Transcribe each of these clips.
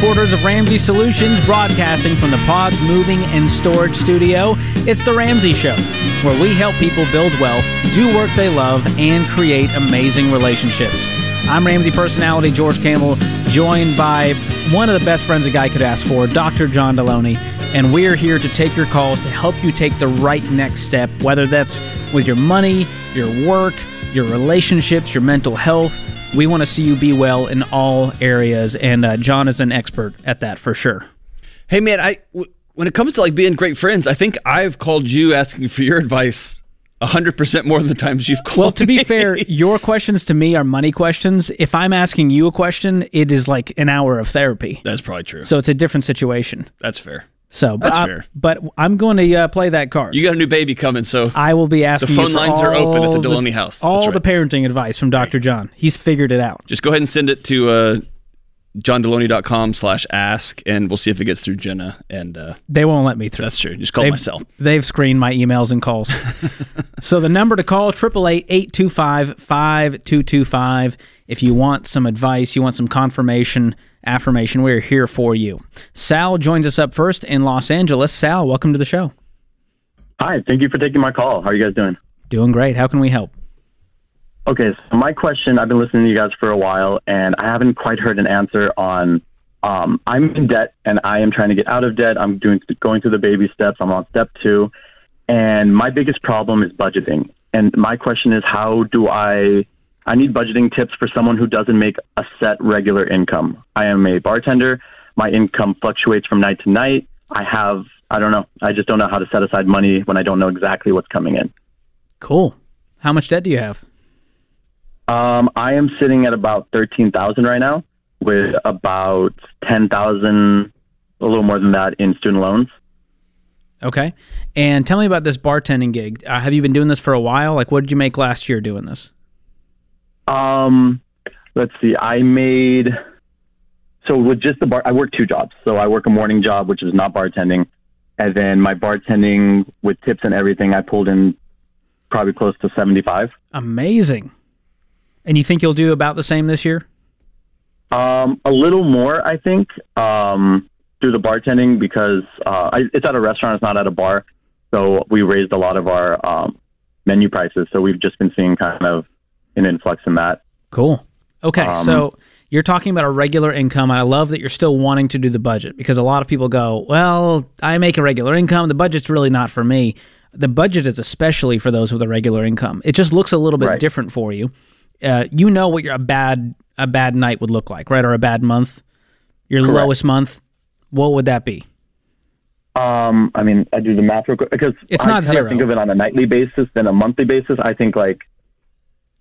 Headquarters of Ramsey Solutions, broadcasting from the Pods Moving and Storage Studio, it's The Ramsey Show, where we help people build wealth, do work they love, and create amazing relationships. I'm Ramsey personality George Kamel, joined by one of the best friends a guy could ask for, Dr. John Delony, and we're here to take your calls to help you take the right next step, whether that's with your money, your work, your relationships, your mental health we want to see you be well in all areas, and uh, John is an expert at that for sure. Hey, man, I w- when it comes to like being great friends, I think I've called you asking for your advice hundred percent more than the times you've called. Well, to me. be fair, your questions to me are money questions. If I'm asking you a question, it is like an hour of therapy. That's probably true. So it's a different situation. That's fair. So That's but, fair. but I'm going to uh, play that card. You got a new baby coming, so I will be asking. The phone lines are open at the Delony house. All That's the parenting advice from Dr. John. He's figured it out. just go ahead and send it to uh, johndelony.com slash ask, and we'll see if it gets through Jenna. And uh, They won't let me through. that's true. Just call They've- myself. They've screened my emails and calls. so the number to call, 888-825-5225. If you want some advice, you want some confirmation, affirmation, we're here for you. Sal joins us up first in Los Angeles. Sal, welcome to the show. Hi, thank you for taking my call. How are you guys doing? Doing great. How can we help? Okay, so my question I've been listening to you guys for a while, and I haven't quite heard an answer on. Um, I'm in debt, and I am trying to get out of debt. I'm doing going through the baby steps. I'm on step two, and my biggest problem is budgeting. And my question is, how do I? I need budgeting tips for someone who doesn't make a set regular income. I am a bartender. My income fluctuates from night to night. I have, I don't know, I just don't know how to set aside money when I don't know exactly what's coming in. Cool. How much debt do you have? Um, I am sitting at about thirteen thousand right now, with about ten thousand, a little more than that in student loans. Okay. And tell me about this bartending gig. Uh, have you been doing this for a while? Like, what did you make last year doing this? Um, let's see. I made so with just the bar. I work two jobs. So I work a morning job, which is not bartending, and then my bartending with tips and everything. I pulled in probably close to seventy-five. Amazing. And you think you'll do about the same this year? Um, a little more, I think, um, through the bartending because uh, I, it's at a restaurant, it's not at a bar. So we raised a lot of our um, menu prices. So we've just been seeing kind of an influx in that. Cool. Okay, Um, so you're talking about a regular income. and I love that you're still wanting to do the budget because a lot of people go, "Well, I make a regular income. The budget's really not for me." The budget is especially for those with a regular income. It just looks a little bit Right. different for you. Uh, you know what your a bad a bad night would look like, right? Or a bad month. Your Correct. lowest month. What would that be? Um, I mean, I do the math real quick because It's I not zero. think of it on a nightly basis than a monthly basis. I think like,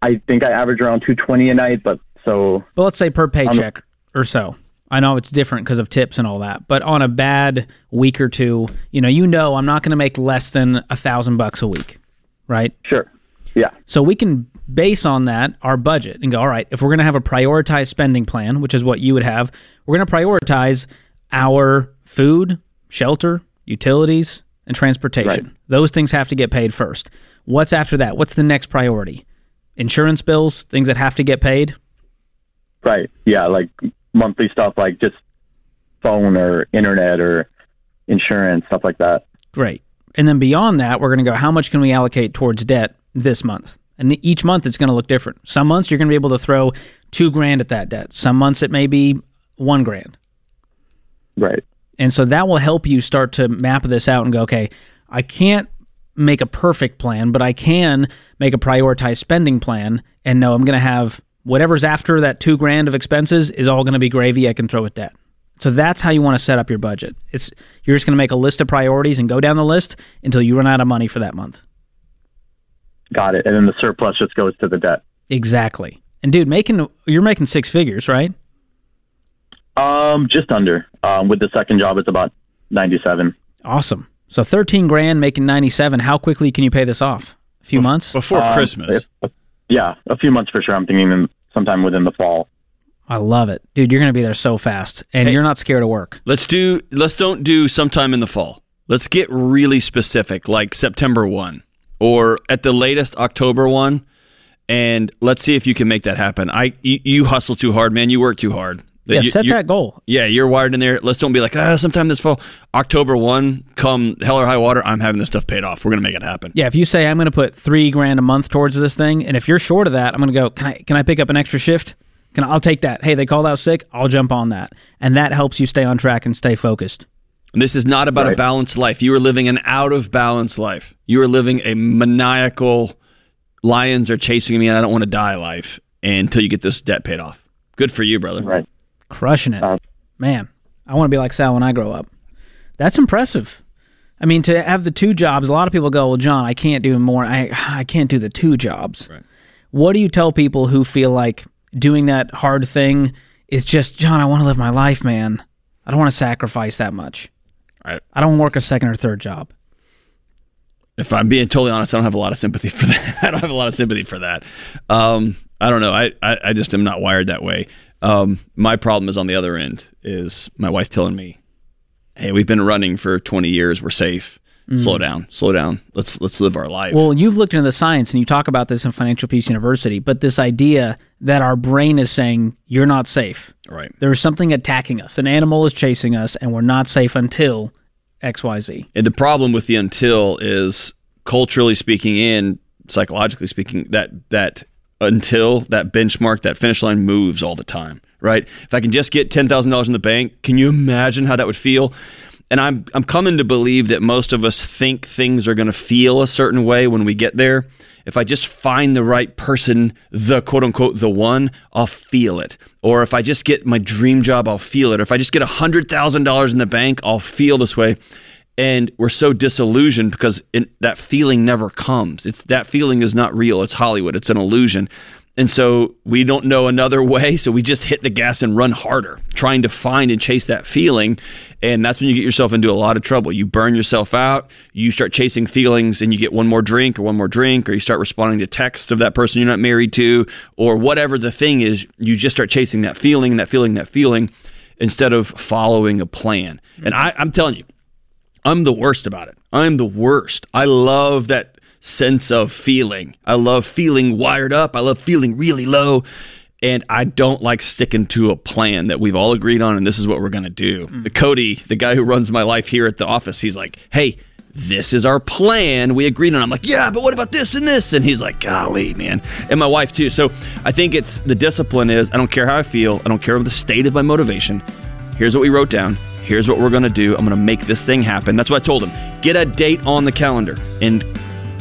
I think I average around 220 a night, but so But let's say per paycheck or so. I know it's different because of tips and all that, but on a bad week or two, you know, you know, I'm not going to make less than a thousand bucks a week, right? sure. Yeah. So we can base on that our budget and go, all right, if we're going to have a prioritized spending plan, which is what you would have, we're going to prioritize our food, shelter, utilities, and transportation. Right. Those things have to get paid first. What's after that? What's the next priority? Insurance bills, things that have to get paid. Right. Yeah. Like monthly stuff, like just phone or internet or insurance, stuff like that. Great. And then beyond that, we're going to go, how much can we allocate towards debt this month? And each month it's going to look different. Some months you're going to be able to throw two grand at that debt. Some months it may be one grand. Right. And so that will help you start to map this out and go, okay, I can't make a perfect plan, but I can make a prioritized spending plan and know I'm going to have whatever's after that two grand of expenses is all going to be gravy. I can throw at debt. So that's how you want to set up your budget. It's you're just going to make a list of priorities and go down the list until you run out of money for that month. Got it. And then the surplus just goes to the debt. Exactly. And dude, making you're making six figures, right? Um, just under. Um, with the second job, it's about 97. Awesome. So 13 grand making 97. How quickly can you pay this off? A few months? Before Um, Christmas. if- yeah, a few months for sure. I'm thinking in, sometime within the fall. I love it. Dude, you're going to be there so fast and Hey. you're not scared of work. Let's do let's don't do sometime in the fall. Let's get really specific, like September 1 or at the latest October 1 and let's see if you can make that happen. I you, you hustle too hard, man. You work too hard. That yeah, you- set that goal. Yeah, you're wired in there. Let's don't be like, ah, sometime this fall, October 1, come hell or high water, I'm having this stuff paid off. We're going to make it happen. Yeah, if you say I'm going to put three grand a month towards this thing, and if you're short of that, I'm going to go. Can I can I pick up an extra shift? Can I, I'll take that. Hey, they called out sick. I'll jump on that, and that helps you stay on track and stay focused. And this is not about a balanced life. You are living an out of balance life. You are living a maniacal, lions are chasing me and I don't want to die life until you get this debt paid off. Good for you, brother. Right. Crushing it, Uh, man. I want to be like Sal when I grow up. That's impressive. I mean, to have the two jobs, a lot of people go, "Well, John, I can't do more. I I can't do the two jobs." Right. What do you tell people who feel like doing that hard thing is just, John, I want to live my life, man. I don't want to sacrifice that much. Right. I don't work a second or third job. If I'm being totally honest, I don't have a lot of sympathy for that. I don't have a lot of sympathy for that. Um, I don't know. I, I, I just am not wired that way. Um, my problem is on the other end is my wife telling me, Hey, we've been running for 20 years. We're safe. Slow down, slow down. Let's, let's live our life. Well, you've looked into the science and you talk about this in Financial Peace University, but this idea that our brain is saying you're not safe. right. There's something attacking us. An animal is chasing us and we're not safe until XYZ. And the problem with the until is culturally speaking and psychologically speaking, that that until that benchmark, that finish line moves all the time. Right? If I can just get ten thousand dollars in the bank, can you imagine how that would feel? And I'm I'm coming to believe that most of us think things are going to feel a certain way when we get there. If I just find the right person, the quote unquote the one, I'll feel it. Or if I just get my dream job, I'll feel it. Or if I just get hundred thousand dollars in the bank, I'll feel this way and we're so disillusioned because in, that feeling never comes. It's that feeling is not real. It's Hollywood. It's an illusion. And so we don't know another way, so we just hit the gas and run harder, trying to find and chase that feeling. And that's when you get yourself into a lot of trouble. You burn yourself out, you start chasing feelings, and you get one more drink or one more drink, or you start responding to text of that person you're not married to, or whatever the thing is, you just start chasing that feeling, that feeling, that feeling, instead of following a plan. And I, I'm telling you, I'm the worst about it. I'm the worst. I love that sense of feeling. I love feeling wired up. I love feeling really low. And I don't like sticking to a plan that we've all agreed on, and this is what we're going to do. Mm. The Cody, the guy who runs my life here at the office, he's like, hey, this is our plan. We agreed on. I'm like, yeah, but what about this and this? And he's like, golly, man. And my wife too. So I think it's the discipline is I don't care how I feel. I don't care about the state of my motivation. Here's what we wrote down. Here's what we're going to do. I'm going to make this thing happen. That's what I told him. Get a date on the calendar and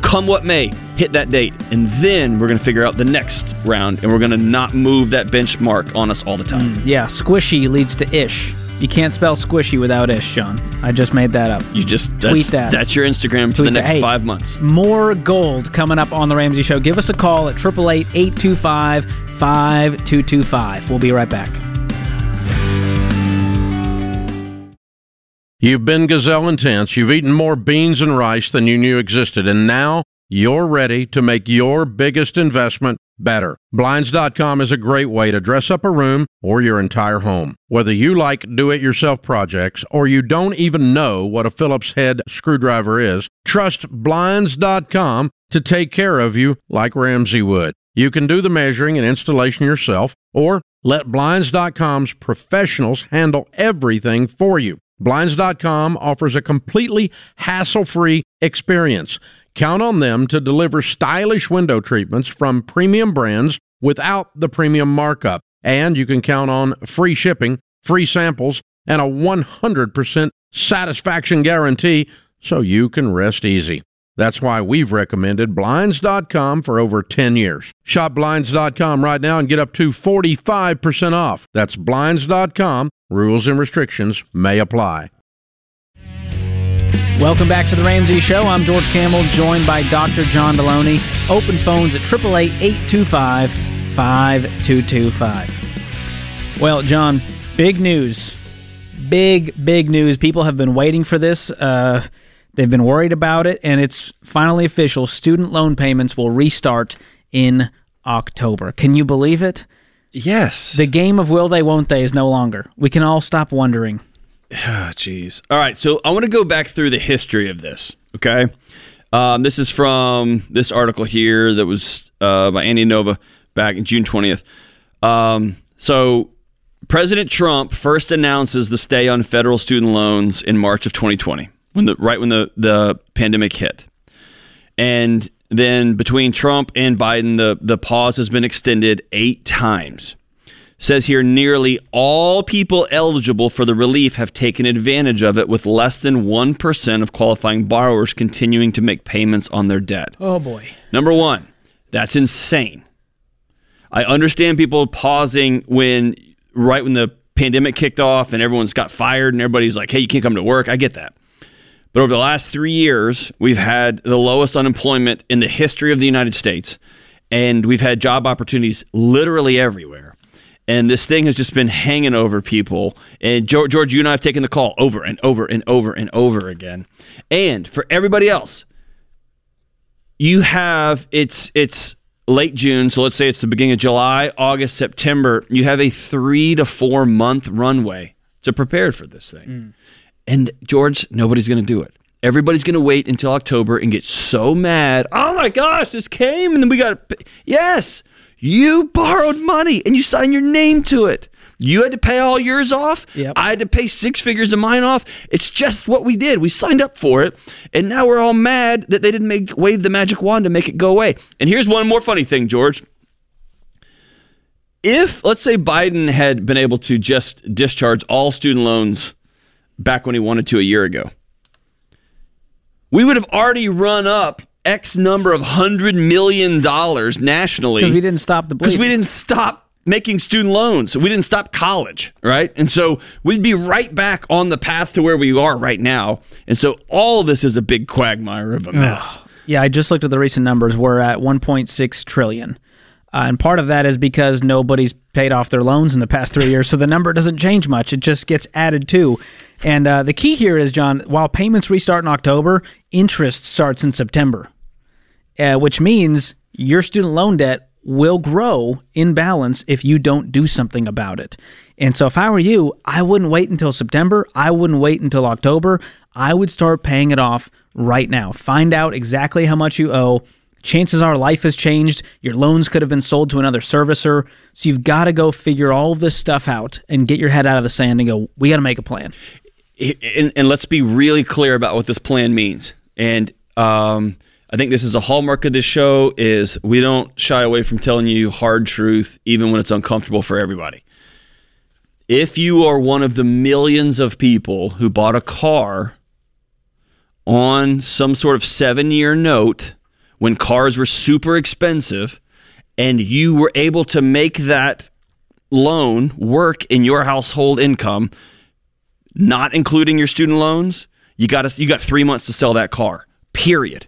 come what may, hit that date. And then we're going to figure out the next round and we're going to not move that benchmark on us all the time. Mm, yeah, squishy leads to ish. You can't spell squishy without ish, John. I just made that up. You just that's, Tweet that. that's your Instagram for Tweet the next five months. More gold coming up on The Ramsey Show. Give us a call at 888 825 5225. We'll be right back. You've been gazelle intense. You've eaten more beans and rice than you knew existed, and now you're ready to make your biggest investment better. Blinds.com is a great way to dress up a room or your entire home. Whether you like do it yourself projects or you don't even know what a Phillips head screwdriver is, trust Blinds.com to take care of you like Ramsey would. You can do the measuring and installation yourself or let Blinds.com's professionals handle everything for you. Blinds.com offers a completely hassle free experience. Count on them to deliver stylish window treatments from premium brands without the premium markup. And you can count on free shipping, free samples, and a 100% satisfaction guarantee so you can rest easy. That's why we've recommended Blinds.com for over 10 years. Shop Blinds.com right now and get up to 45% off. That's Blinds.com. Rules and restrictions may apply. Welcome back to The Ramsey Show. I'm George Kamel, joined by Dr. John Delony. Open phones at 888 825 5225. Well, John, big news. Big, big news. People have been waiting for this. Uh, they've been worried about it, and it's finally official. Student loan payments will restart in October. Can you believe it? Yes. The game of will they, won't they is no longer. We can all stop wondering. Jeez. All right. So I want to go back through the history of this. Okay. Um, this is from this article here that was uh, by Annie Nova back in June 20th. Um, so President Trump first announces the stay on federal student loans in March of 2020, when the right when the, the pandemic hit. And then between Trump and Biden, the, the pause has been extended eight times. Says here nearly all people eligible for the relief have taken advantage of it, with less than 1% of qualifying borrowers continuing to make payments on their debt. Oh, boy. Number one, that's insane. I understand people pausing when, right when the pandemic kicked off and everyone's got fired and everybody's like, hey, you can't come to work. I get that. But over the last three years, we've had the lowest unemployment in the history of the United States, and we've had job opportunities literally everywhere. And this thing has just been hanging over people. And George, George, you and I have taken the call over and over and over and over again. And for everybody else, you have it's it's late June, so let's say it's the beginning of July, August, September. You have a three to four month runway to prepare for this thing. Mm. And George, nobody's going to do it. Everybody's going to wait until October and get so mad. Oh my gosh, this came and then we got Yes, you borrowed money and you signed your name to it. You had to pay all yours off. Yep. I had to pay six figures of mine off. It's just what we did. We signed up for it, and now we're all mad that they didn't make wave the magic wand to make it go away. And here's one more funny thing, George. If let's say Biden had been able to just discharge all student loans back when he wanted to a year ago. We would have already run up X number of hundred million dollars nationally. Because we didn't stop the Because we didn't stop making student loans. We didn't stop college, right? And so we'd be right back on the path to where we are right now. And so all of this is a big quagmire of a mess. Yeah, I just looked at the recent numbers. We're at 1.6 trillion. Uh, and part of that is because nobody's paid off their loans in the past three years. So the number doesn't change much. It just gets added to. And uh, the key here is, John, while payments restart in October, interest starts in September, uh, which means your student loan debt will grow in balance if you don't do something about it. And so if I were you, I wouldn't wait until September. I wouldn't wait until October. I would start paying it off right now. Find out exactly how much you owe chances are life has changed. Your loans could have been sold to another servicer. So you've got to go figure all this stuff out and get your head out of the sand and go, we got to make a plan. And, and, let's be really clear about what this plan means. And um, I think this is a hallmark of this show is we don't shy away from telling you hard truth, even when it's uncomfortable for everybody. If you are one of the millions of people who bought a car on some sort of seven year note when cars were super expensive and you were able to make that loan work in your household income, not including your student loans, you got you got 3 months to sell that car. Period.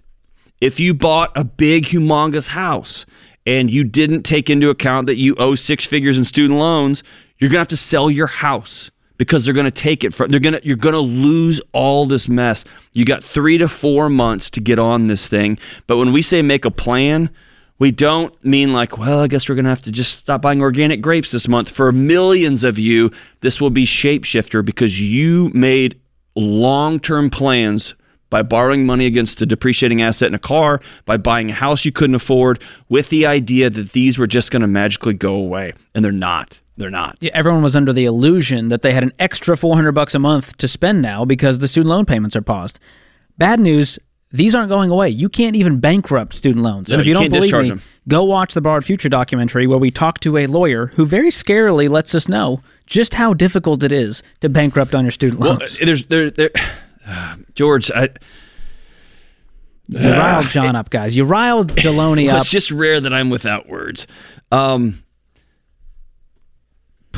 If you bought a big humongous house and you didn't take into account that you owe six figures in student loans, you're going to have to sell your house because they're going to take it from they're going to you're going to lose all this mess. You got 3 to 4 months to get on this thing. But when we say make a plan, we don't mean like, well, I guess we're going to have to just stop buying organic grapes this month. For millions of you, this will be shapeshifter because you made long-term plans by borrowing money against a depreciating asset in a car, by buying a house you couldn't afford, with the idea that these were just going to magically go away. And they're not. They're not. Yeah, everyone was under the illusion that they had an extra 400 bucks a month to spend now because the student loan payments are paused. Bad news, these aren't going away. You can't even bankrupt student loans. No, and if you, you don't believe me, them. go watch the Borrowed Future documentary where we talk to a lawyer who very scarily lets us know just how difficult it is to bankrupt on your student loans. Well, there's there there uh, George, I you riled John up, guys. You riled Delony well, up. It's just rare that I'm without words. Um,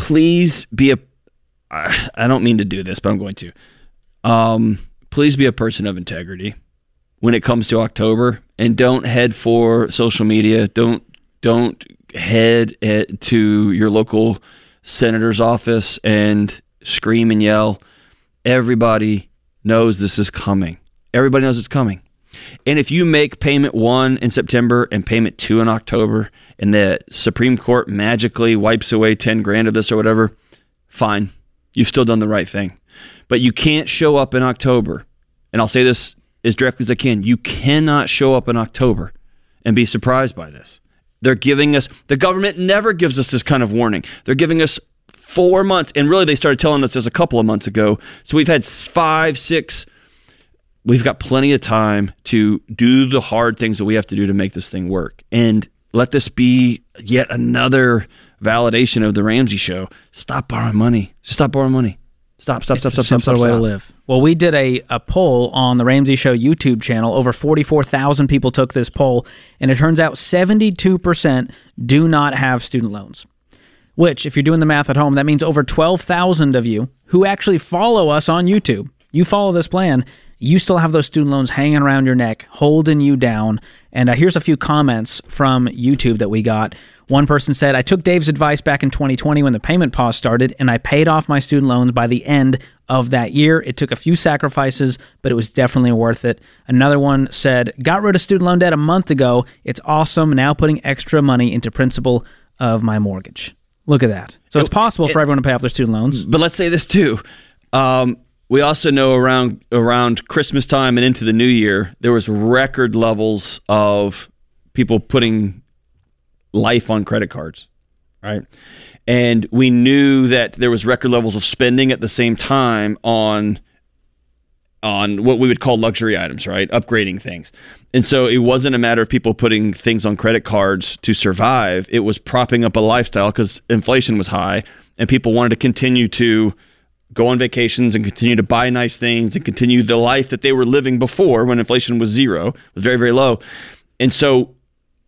please be a I don't mean to do this, but I'm going to. Um, please be a person of integrity when it comes to October and don't head for social media. Don't don't head to your local senator's office and scream and yell. Everybody knows this is coming. Everybody knows it's coming. And if you make payment one in September and payment two in October, and the Supreme Court magically wipes away 10 grand of this or whatever, fine. You've still done the right thing. But you can't show up in October. And I'll say this as directly as I can you cannot show up in October and be surprised by this. They're giving us, the government never gives us this kind of warning. They're giving us Four months. And really, they started telling us this a couple of months ago. So we've had five, six. We've got plenty of time to do the hard things that we have to do to make this thing work. And let this be yet another validation of the Ramsey show. Stop borrowing money. Just stop borrowing money. Stop, stop, It's stop, stop, stop, stop, way to live. Well, we did a, a poll on the Ramsey Show YouTube channel. Over 44,000 people took this poll, and it turns out 72% do not have student loans. Which, if you're doing the math at home, that means over 12,000 of you who actually follow us on YouTube, you follow this plan, you still have those student loans hanging around your neck, holding you down. And uh, here's a few comments from YouTube that we got. One person said, I took Dave's advice back in 2020 when the payment pause started, and I paid off my student loans by the end of that year. It took a few sacrifices, but it was definitely worth it. Another one said, Got rid of student loan debt a month ago. It's awesome. Now putting extra money into principal of my mortgage. Look at that. So it's possible for everyone to pay off their student loans. But let's say this too. Um, we also know around around Christmas time and into the new year, there was record levels of people putting life on credit cards, right? And we knew that there was record levels of spending at the same time on on what we would call luxury items, right? Upgrading things. And so it wasn't a matter of people putting things on credit cards to survive. It was propping up a lifestyle because inflation was high and people wanted to continue to go on vacations and continue to buy nice things and continue the life that they were living before when inflation was zero, was very, very low. And so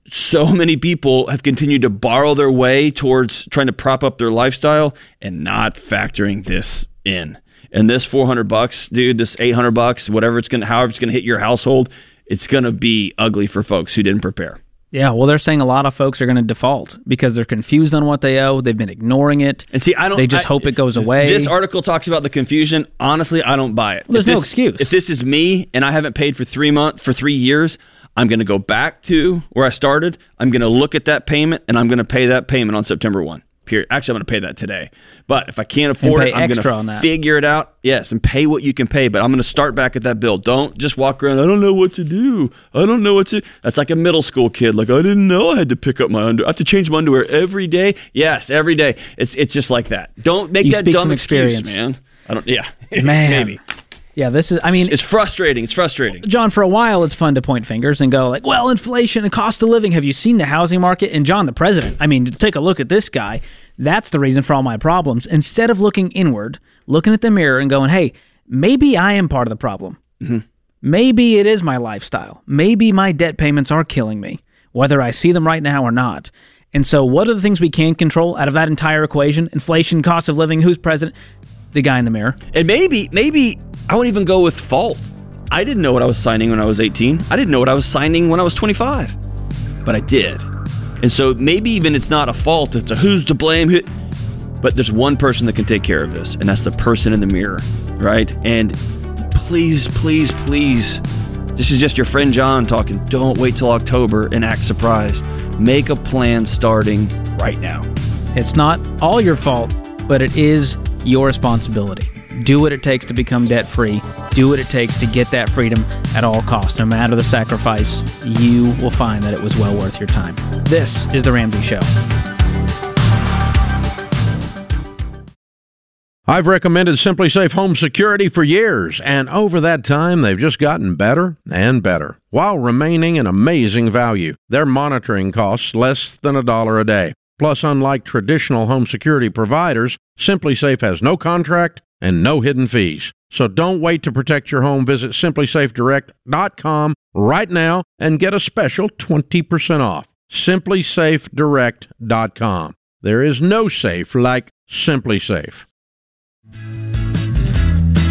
so many people have continued to borrow their way towards trying to prop up their lifestyle and not factoring this in. And this 400 bucks, dude, this 800 bucks, whatever it's going to, however it's going to hit your household, it's going to be ugly for folks who didn't prepare. Yeah, well, they're saying a lot of folks are going to default because they're confused on what they owe. They've been ignoring it. And see, I don't. They just I- hope it goes away. This article talks about the confusion. Honestly, I don't buy it. Well, there's no excuse. If this is me and I haven't paid for three months for three years, I'm going to go back to where I started. I'm going to look at that payment and I'm going to pay that payment on September one. Period. Actually, I'm going to pay that today. But if I can't afford it, I'm going to figure it out. Yes, and pay what you can pay. But I'm going to start back at that bill. Don't just walk around. I don't know what to do. I don't know what to. That's like a middle school kid. Like I didn't know I had to pick up my under. I have to change my underwear every day. Yes, every day. It's it's just like that. Don't make You that dumb excuse, experience. man. I don't. Yeah, Man. maybe. Yeah, this is, I mean, It's frustrating. It's frustrating. John, for a while, it's fun to point fingers and go like, "Well, inflation and cost of living. Have you seen the housing market?" And John, the president. I mean, take a look at this guy. That's the reason for all my problems. Instead of looking inward, looking at the mirror and going, "Hey, maybe I am part of the problem. Mm-hmm. Maybe it is my lifestyle. Maybe my debt payments are killing me, whether I see them right now or not." And so, what are the things we can control out of that entire equation? Inflation, cost of living, who's president? The guy in the mirror. And maybe, maybe I wouldn't even go with fault. I didn't know what I was signing when I was 18. I didn't know what I was signing when I was 25, but I did. And so maybe even it's not a fault. It's a who's to blame. Who, but there's one person that can take care of this, and that's the person in the mirror, right? And please, please, please, this is just your friend John talking. Don't wait till October and act surprised. Make a plan starting right now. It's not all your fault, but it is your responsibility. Do what it takes to become debt free. Do what it takes to get that freedom at all costs. No matter the sacrifice, you will find that it was well worth your time. This is The Ramsey Show. I've recommended SimpliSafe Home Security for years, and over that time, they've just gotten better and better while remaining an amazing value. Their monitoring costs less than a dollar a day. Plus, unlike traditional home security providers, SimpliSafe has no contract and no hidden fees. So don't wait to protect your home. Visit simplisafedirect.com right now and get a special 20% off. simplisafedirect.com. There is no safe like SimpliSafe.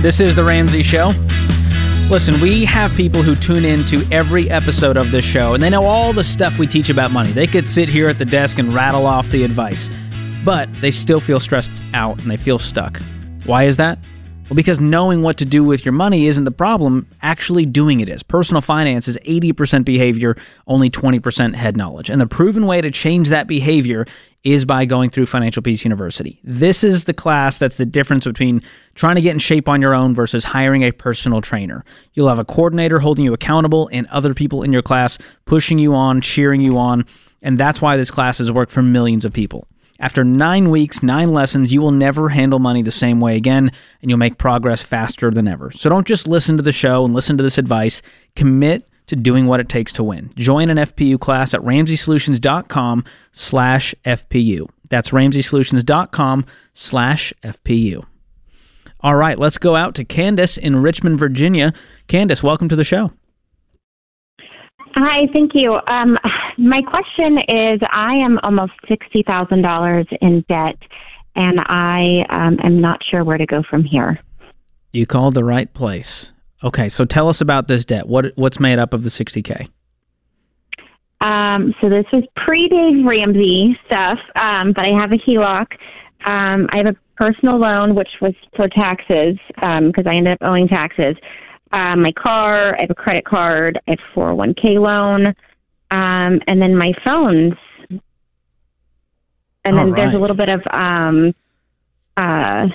This is The Ramsey Show. Listen, we have people who tune in to every episode of this show, and they know all the stuff we teach about money. They could sit here at the desk and rattle off the advice, but they still feel stressed out and they feel stuck. Why is that? Well, because knowing what to do with your money isn't the problem, actually doing it is. Personal finance is 80% behavior, only 20% head knowledge. And the proven way to change that behavior is by going through Financial Peace University. This is the class that's the difference between trying to get in shape on your own versus hiring a personal trainer. You'll have a coordinator holding you accountable and other people in your class pushing you on, cheering you on. And that's why this class has worked for millions of people. After nine weeks, nine lessons, you will never handle money the same way again, and you'll make progress faster than ever. So don't just listen to the show and listen to this advice. Commit to doing what it takes to win. Join an FPU class at RamseySolutions.com slash FPU. That's RamseySolutions.com slash FPU. All right, let's go out to Candace in Richmond, Virginia. Candace, welcome to the show. Hi, thank you. Um, my question is I am almost $60,000 in debt, and I um, am not sure where to go from here. You called the right place. Okay, so tell us about this debt. What What's made up of the 60K? Um, so this was pre Dave Ramsey stuff, um, but I have a HELOC. Um, I have a personal loan, which was for taxes because um, I ended up owing taxes. Uh, my car, I have a credit card, I have a 401k loan, um, and then my phones. And then All there's a little bit of um, uh,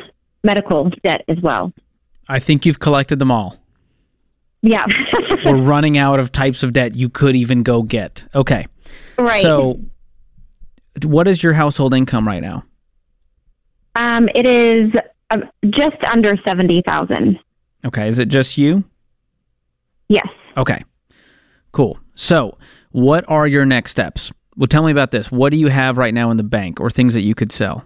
medical debt as well. I think you've collected them all. Yeah. We're running out of types of debt you could even go get. Okay. right. So, what is your household income right now? um, it is uh, just under 70000 Okay. Is it just you? Yes. Okay. Cool. So, what are your next steps? Well, tell me about this. What do you have right now in the bank or things that you could sell?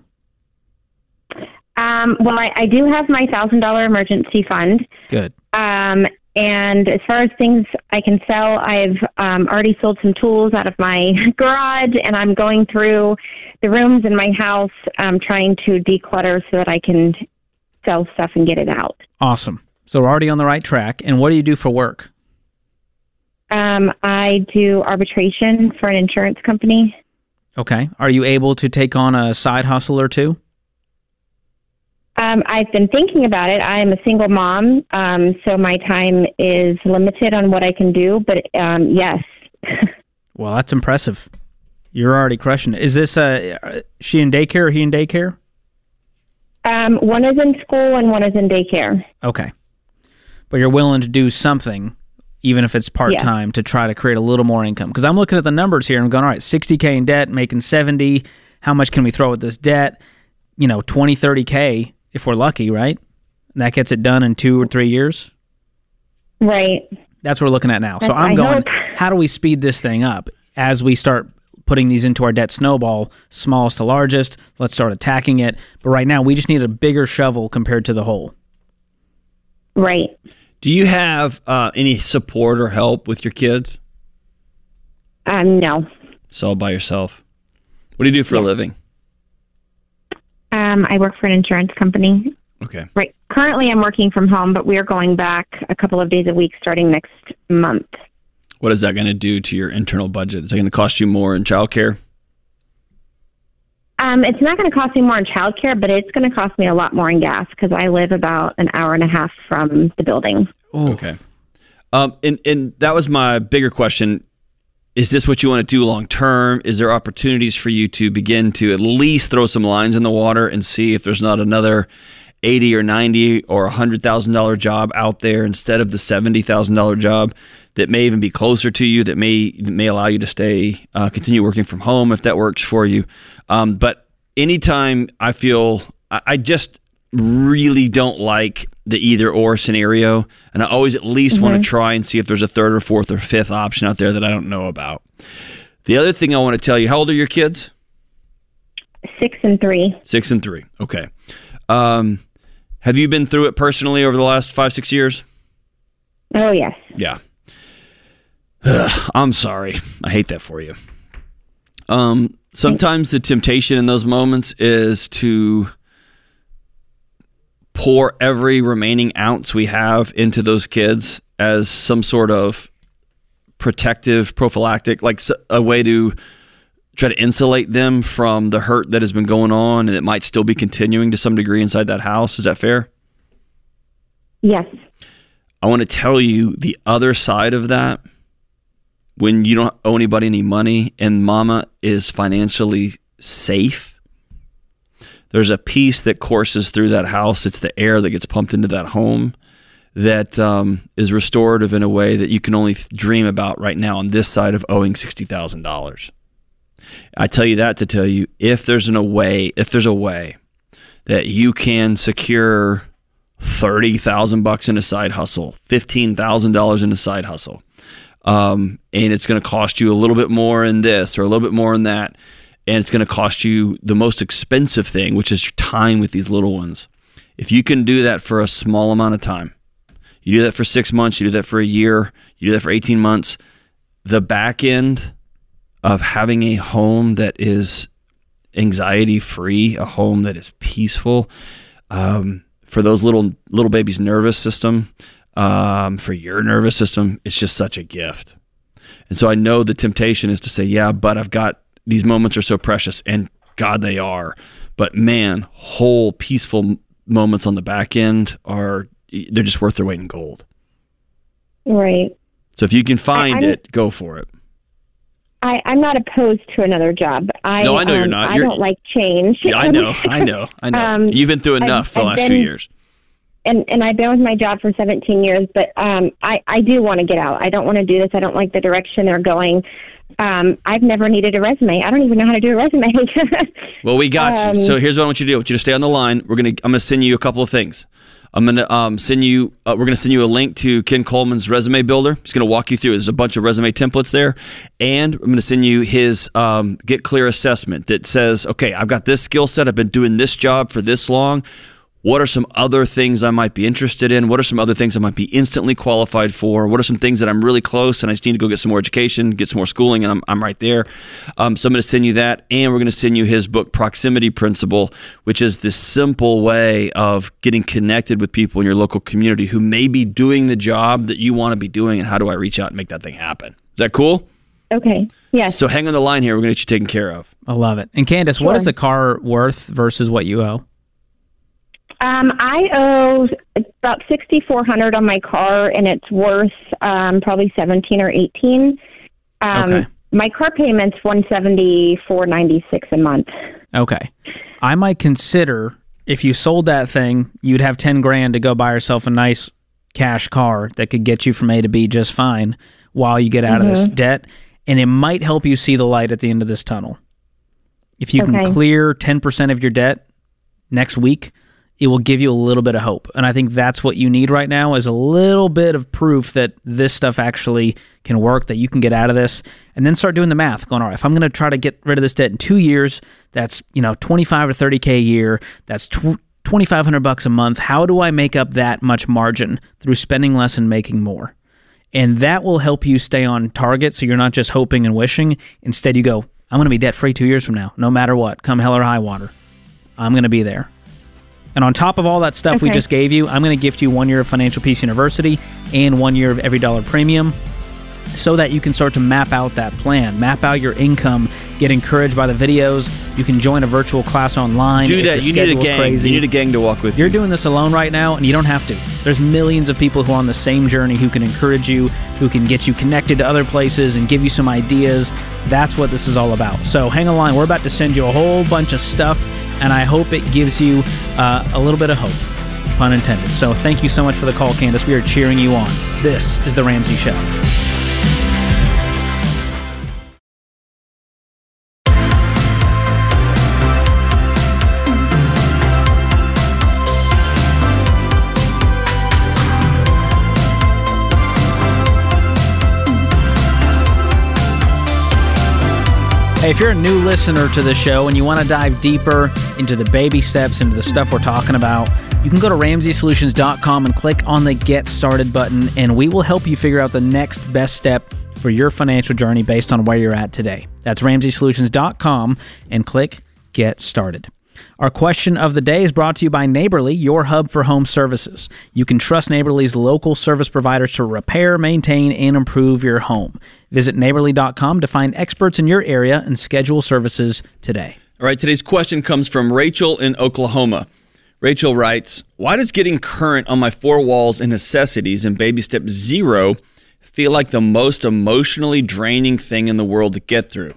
Um, well, I, I do have my $1,000 emergency fund. Good. Um, and as far as things I can sell, I've um, already sold some tools out of my garage, and I'm going through the rooms in my house, um, trying to declutter so that I can sell stuff and get it out. Awesome. So, we're already on the right track. And what do you do for work? Um, I do arbitration for an insurance company. Okay. Are you able to take on a side hustle or two? Um, I've been thinking about it. I'm a single mom, um, so my time is limited on what I can do. But um, yes, Well, that's impressive. You're already crushing it. Is this uh, she in daycare or he in daycare? um, one is in school and one is in daycare. Okay. But you're willing to do something, even if it's part time, to try to create a little more income. Because I'm looking at the numbers here and I'm going, all right, 60K in debt, making 70. How much can we throw at this debt? You know, 20, 30K if we're lucky, right? And that gets it done in two or three years. Right. That's what we're looking at now. So I'm I going, hope. how do we speed this thing up as we start putting these into our debt snowball, smallest to largest? Let's start attacking it. But right now, we just need a bigger shovel compared to the hole. Right. Do you have uh, any support or help with your kids? Um, no. So all by yourself. What do you do for a living? Um, I work for an insurance company. Okay. Right. Currently, I'm working from home, but we are going back a couple of days a week starting next month. What is that going to do to your internal budget? Is it going to cost you more in childcare? Um, it's not going to cost me more in childcare, but it's going to cost me a lot more in gas because I live about an hour and a half from the building. Ooh. Okay. Um, and and that was my bigger question. Is this what you want to do long term? Is there opportunities for you to begin to at least throw some lines in the water and see if there's not another eighty or ninety or hundred thousand dollar job out there instead of the seventy thousand dollar job that may even be closer to you that may may allow you to stay uh, continue working from home if that works for you. Um, but anytime I feel I, I just really don't like the either or scenario and I always at least want to try and see if there's a third or fourth or fifth option out there that I don't know about. The other thing I want to tell you, how old are your kids? Six and three. Six and three. Okay. Um, have you been through it personally over the last five, six years? Oh, yes. Yeah. I'm sorry. I hate that for you. Um, sometimes the temptation in those moments is to pour every remaining ounce we have into those kids as some sort of protective prophylactic, like a way to try to insulate them from the hurt that has been going on and it might still be continuing to some degree inside that house. Is that fair? Yes. I want to tell you the other side of that. When you don't owe anybody any money and mama is financially safe, there's a peace that courses through that house. It's the air that gets pumped into that home that um, is restorative in a way that you can only dream about right now on this side of owing $60,000. I tell you that to tell you if there's an a way, if there's a way that you can secure thirty thousand bucks in a side hustle, fifteen thousand dollars in a side hustle, um, and it's going to cost you a little bit more in this or a little bit more in that, and it's going to cost you the most expensive thing, which is your time with these little ones. If you can do that for a small amount of time, you do that for six months, you do that for a year, you do that for eighteen months, the back end of having a home that is anxiety free, a home that is peaceful. Um, for those little little babies' nervous system, um, for your nervous system, it's just such a gift. And so I know the temptation is to say, yeah, but I've got these moments are so precious, and God, they are. But man, whole peaceful moments on the back end are they're just worth their weight in gold. Right. So if you can find I- it, go for it. I, I'm not opposed to another job. I, No, I know you're um, not. I You're- don't like change. Yeah, I know, I know, I know. Um, You've been through enough I've- for the last few years. And and I've been with my job for 17 years, but um, I I do want to get out. I don't want to do this. I don't like the direction they're going. Um, I've never needed a resume. I don't even know how to do a resume. Well, we got Um, you. So here's what I want you to do. I want you to stay on the line. We're gonna. I'm gonna send you a couple of things. I'm gonna um, send you. Uh, we're gonna send you a link to Ken Coleman's resume builder. He's gonna walk you through. There's a bunch of resume templates there, and I'm gonna send you his um, Get Clear assessment that says, okay, I've got this skill set. I've been doing this job for this long. What are some other things I might be interested in? What are some other things I might be instantly qualified for? What are some things that I'm really close and I just need to go get some more education, get some more schooling, and I'm, I'm right there. Um, so I'm going to send you that, and we're going to send you his book, Proximity Principle, which is this simple way of getting connected with people in your local community who may be doing the job that you want to be doing, and how do I reach out and make that thing happen? Is that cool? okay. Yes. So hang on the line here. We're going to get you taken care of. I love it. And Candace, what is the car worth versus what you owe? Um, I owe about 6,400 on my car, and it's worth um, probably 17 or 18. Um, Okay. My car payment's 174.96 a month. Okay. I might consider if you sold that thing, you'd have 10 grand to go buy yourself a nice cash car that could get you from A to B just fine while you get out of this debt. And it might help you see the light at the end of this tunnel. If you can clear 10% of your debt next week, it will give you a little bit of hope. And I think that's what you need right now is a little bit of proof that this stuff actually can work, that you can get out of this, and then start doing the math. Going, all right, if I'm going to try to get rid of this debt in two years, that's you know 25 to 30k a year. That's tw- 2,500 bucks a month. How do I make up that much margin through spending less and making more? And that will help you stay on target, so you're not just hoping and wishing. Instead, you go, I'm going to be debt free two years from now, no matter what, come hell or high water. I'm going to be there. And on top of all that stuff we just gave you, I'm going to gift you one year of Financial Peace University and one year of EveryDollar Premium so that you can start to map out that plan, map out your income, get encouraged by the videos. You can join a virtual class online. Do that. You need a gang. Crazy. You need a gang to walk with You're you. doing this alone right now, and you don't have to. There's millions of people who are on the same journey who can encourage you, who can get you connected to other places and give you some ideas. That's what this is all about. So hang on line. We're about to send you a whole bunch of stuff, and I hope it gives you uh, a little bit of hope, pun intended. So thank you so much for the call, Candace. We are cheering you on. This is The Ramsey Show. Hey, if you're a new listener to the show and you want to dive deeper into the baby steps, into the stuff we're talking about, you can go to ramseysolutions.com and click on the Get Started button, and we will help you figure out the next best step for your financial journey based on where you're at today. That's ramseysolutions.com and click Get Started. Our question of the day is brought to you by Neighborly, your hub for home services. You can trust Neighborly's local service providers to repair, maintain, and improve your home. Visit neighborly.com to find experts in your area and schedule services today. All right, today's question comes from Rachel in Oklahoma. Rachel writes, Why does getting current on my four walls and necessities in baby step zero feel like the most emotionally draining thing in the world to get through?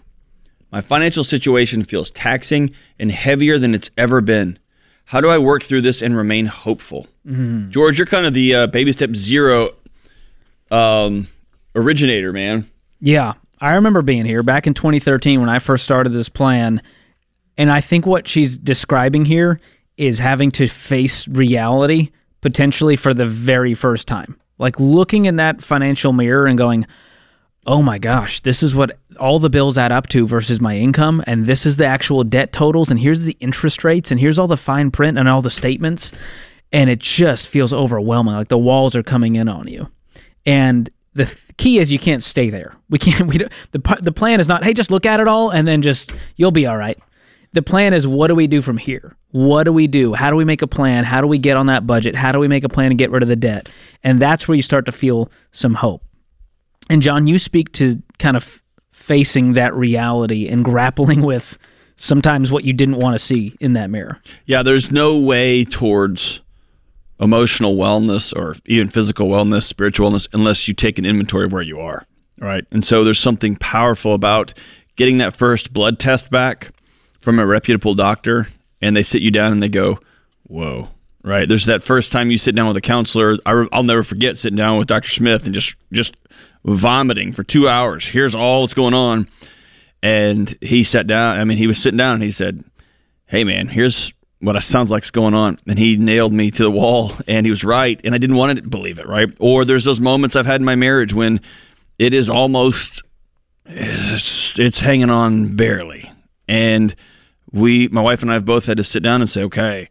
My financial situation feels taxing and heavier than it's ever been. How do I work through this and remain hopeful? George, you're kind of the uh, baby step zero um, originator, man. Yeah, I remember being here back in 2013 when I first started this plan. And I think what she's describing here is having to face reality potentially for the very first time. Like looking in that financial mirror and going, oh my gosh, this is what all the bills add up to versus my income. And this is the actual debt totals. And here's the interest rates. And here's all the fine print and all the statements. And it just feels overwhelming. Like the walls are coming in on you. And the key is you can't stay there. We can't. We don't, the the plan is not. Hey, just look at it all and then just you'll be all right. The plan is what do we do from here? What do we do? How do we make a plan? How do we get on that budget? How do we make a plan to get rid of the debt? And that's where you start to feel some hope. And John, you speak to kind of facing that reality and grappling with sometimes what you didn't want to see in that mirror. Yeah, there's no way towards emotional wellness or even physical wellness, spiritual wellness, unless you take an inventory of where you are. Right. And so there's something powerful about getting that first blood test back from a reputable doctor and they sit you down and they go, whoa. Right. There's that first time you sit down with a counselor. I, will never forget sitting down with Dr. Smith and just, just vomiting for two hours. Here's all that's going on. And he sat down. I mean, he was sitting down and he said, Hey, man, here's what it sounds like is going on. And he nailed me to the wall and he was right. And I didn't want to believe it, right? Or there's those moments I've had in my marriage when it is almost, it's, it's hanging on barely. And we, my wife and I have both had to sit down and say, okay,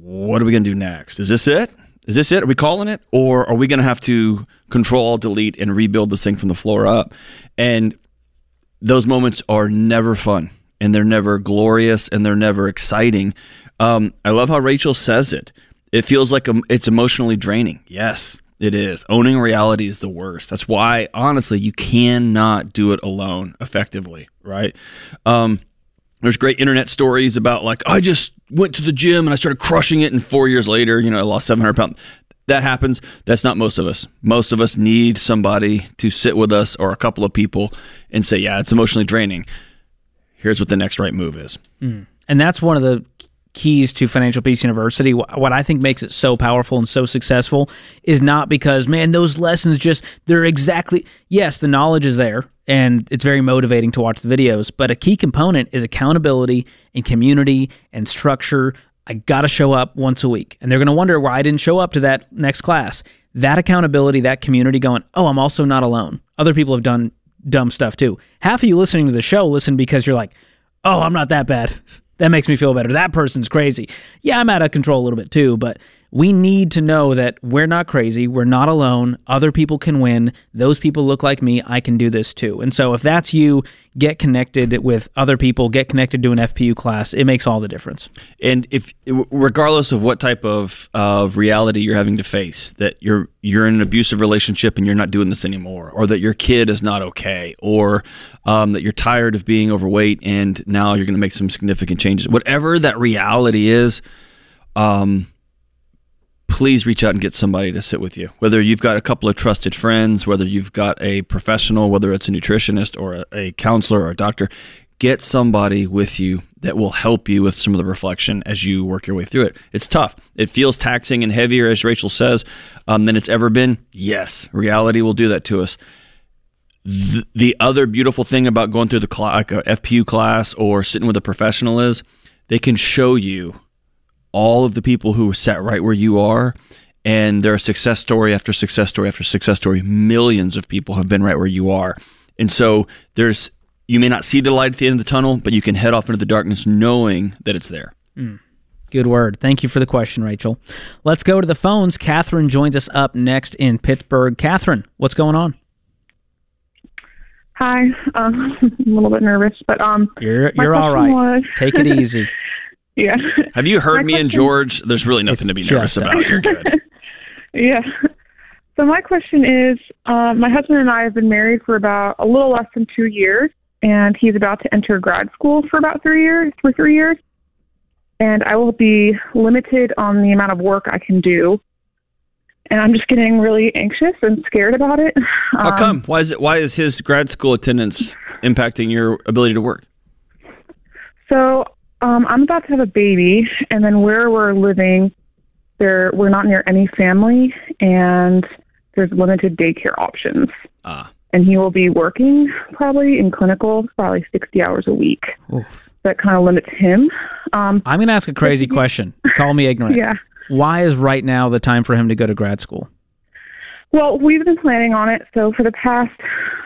what are we going to do next? Is this it? Is this it? Are we calling it? Or are we going to have to control, delete, and rebuild this thing from the floor up? And those moments are never fun and they're never glorious and they're never exciting. Um, I love how Rachel says it. It feels like it's emotionally draining. Yes, it is. Owning reality is the worst. That's why, honestly, you cannot do it alone effectively, right? Um, there's great internet stories about like I just went to the gym and I started crushing it, and four years later, you know, I lost 700 pounds. That happens. That's not most of us. Most of us need somebody to sit with us or a couple of people and say, "Yeah, it's emotionally draining." Here's what the next right move is. Mm. And that's one of the keys to Financial Peace University. What I think makes it so powerful and so successful is not because, man, those lessons just, they're exactly, yes, the knowledge is there and it's very motivating to watch the videos, but a key component is accountability and community and structure. I got to show up once a week. And they're going to wonder why I didn't show up to that next class. That accountability, that community going, oh, I'm also not alone. Other people have done dumb stuff too. Half of you listening to the show listen because you're like, oh, I'm not that bad. That makes me feel better. That person's crazy. Yeah, I'm out of control a little bit too, but we need to know that we're not crazy. We're not alone. Other people can win. Those people look like me. I can do this too. And so if that's you, get connected with other people, get connected to an FPU class. It makes all the difference. And if regardless of what type of of reality you're having to face, that you're you're in an abusive relationship and you're not doing this anymore, or that your kid is not okay, or um, that you're tired of being overweight and now you're going to make some significant changes. Whatever that reality is, um, please reach out and get somebody to sit with you. Whether you've got a couple of trusted friends, whether you've got a professional, whether it's a nutritionist or a, a counselor or a doctor, get somebody with you that will help you with some of the reflection as you work your way through it. It's tough. It feels taxing and heavier, as Rachel says, um, than it's ever been. Yes, reality will do that to us. The, the other beautiful thing about going through the cl- like FPU class or sitting with a professional is they can show you all of the people who sat right where you are and they're success story after success story after success story millions of people have been right where you are and so there's you may not see the light at the end of the tunnel but you can head off into the darkness knowing that it's there mm. Good word. Thank you for the question, Rachel. Let's go to the phones. Catherine joins us up next in Pittsburgh. Catherine, what's going on? Hi, um, I'm a little bit nervous, but um, you're you're all right. Was... Take it easy. Yeah. Have you heard my me question, and George? There's really nothing to be nervous about. You're good. yeah. So my question is, uh, my husband and I have been married for about a little less than two years, and he's about to enter grad school for about three years, for three years, and I will be limited on the amount of work I can do. And I'm just getting really anxious and scared about it. How um, come? Why is it? Why is his grad school attendance impacting your ability to work? So um, I'm about to have a baby, and then where we're living, there we're not near any family, and there's limited daycare options. Ah. and he will be working probably in clinical probably 60 hours a week. Oof. That kind of limits him. Um, I'm going to ask a crazy question. Call me ignorant. yeah. Why is right now the time for him to go to grad school? Well, we've been planning on it. So for the past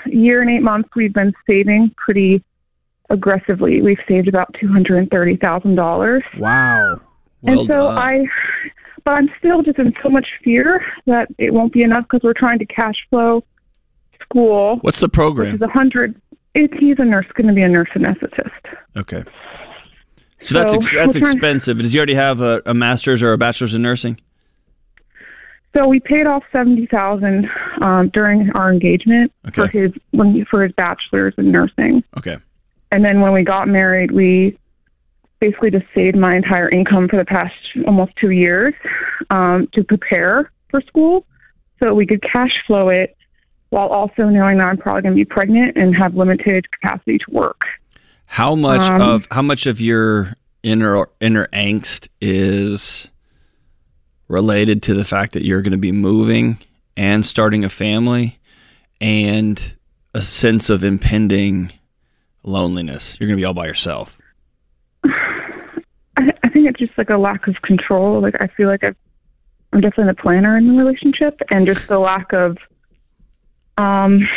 year and eight months, we've been saving pretty aggressively. We've saved about two hundred and thirty thousand dollars. Wow. Well and so done. I, but I'm still just in so much fear that it won't be enough because we're trying to cash flow school, What's the program? which program? is a hundred. It, he's a nurse, going to be a nurse anesthetist. Okay. So that's ex- that's we're trying- expensive. Does he already have a, a master's or a bachelor's in nursing? So we paid off seventy thousand um, during our engagement for his when for his bachelor's in nursing. Okay. And then when we got married, we basically just saved my entire income for the past almost two years um, to prepare for school so we could cash flow it while also knowing that I'm probably going to be pregnant and have limited capacity to work. How much Um, of how much of your inner inner angst is related to the fact that you're going to be moving and starting a family and a sense of impending loneliness? You're going to be all by yourself. I, I think it's just like a lack of control. Like I feel like I've, I'm definitely the planner in the relationship, and just the lack of um,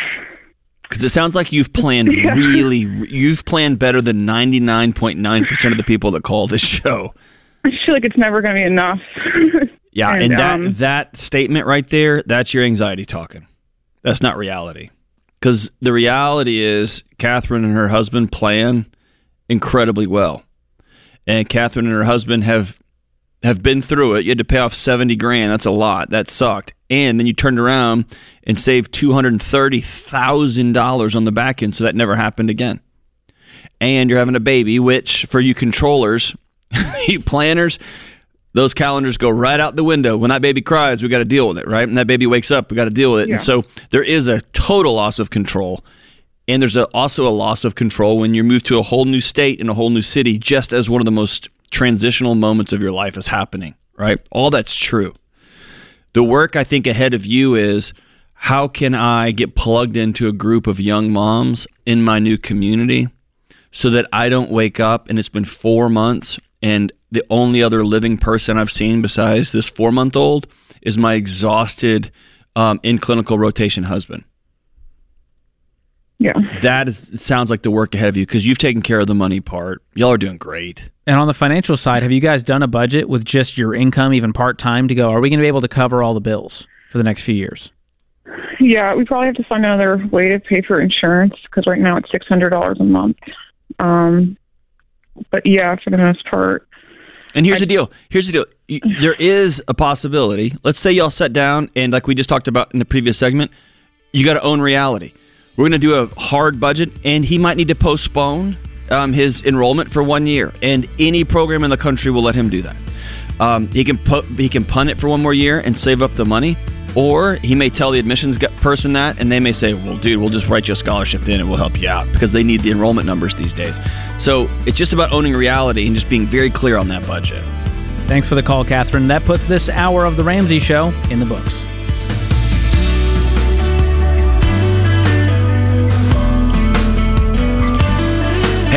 Because it sounds like you've planned really, you've planned better than 99.9% of the people that call this show. I just feel like it's never going to be enough. Yeah, and, And, that um, that statement right there, that's your anxiety talking. That's not reality. Because the reality is, Catherine and her husband plan incredibly well, and Catherine and her husband have have been through it. You had to pay off seventy grand. That's a lot. That sucked. And then you turned around and saved two hundred thirty thousand dollars on the back end, so that never happened again. And you're having a baby, which for you controllers, you planners, those calendars go right out the window. When that baby cries, we got to deal with it, right? And that baby wakes up, we got to deal with it. Yeah. And so there is a total loss of control. And there's a, also a loss of control when you move to a whole new state and a whole new city, just as one of the most transitional moments of your life is happening, right? All that's true. The work I think ahead of you is how can I get plugged into a group of young moms in my new community so that I don't wake up and it's been four months and the only other living person I've seen besides this four month old is my exhausted um, in clinical rotation husband. yeah. That is sounds like the work ahead of you because you've taken care of the money part. Y'all are doing great. And on the financial side, have you guys done a budget with just your income, even part time, to go? Are we going to be able to cover all the bills for the next few years? Yeah, we probably have to find another way to pay for insurance because right now it's six hundred dollars a month. Um, but yeah, for the most part, And here's the deal. Here's the deal. Y- There is a possibility. Let's say y'all sat down and, like we just talked about in the previous segment, you got to own reality. We're going to do a hard budget, and he might need to postpone um, his enrollment for one year. And any program in the country will let him do that. Um, he can put he can punt it for one more year and save up the money, or he may tell the admissions person that, and they may say, "Well, dude, we'll just write you a scholarship in and we'll help you out," because they need the enrollment numbers these days. So it's just about owning reality and just being very clear on that budget. Thanks for the call, Catherine. That puts this hour of The Ramsey Show in the books.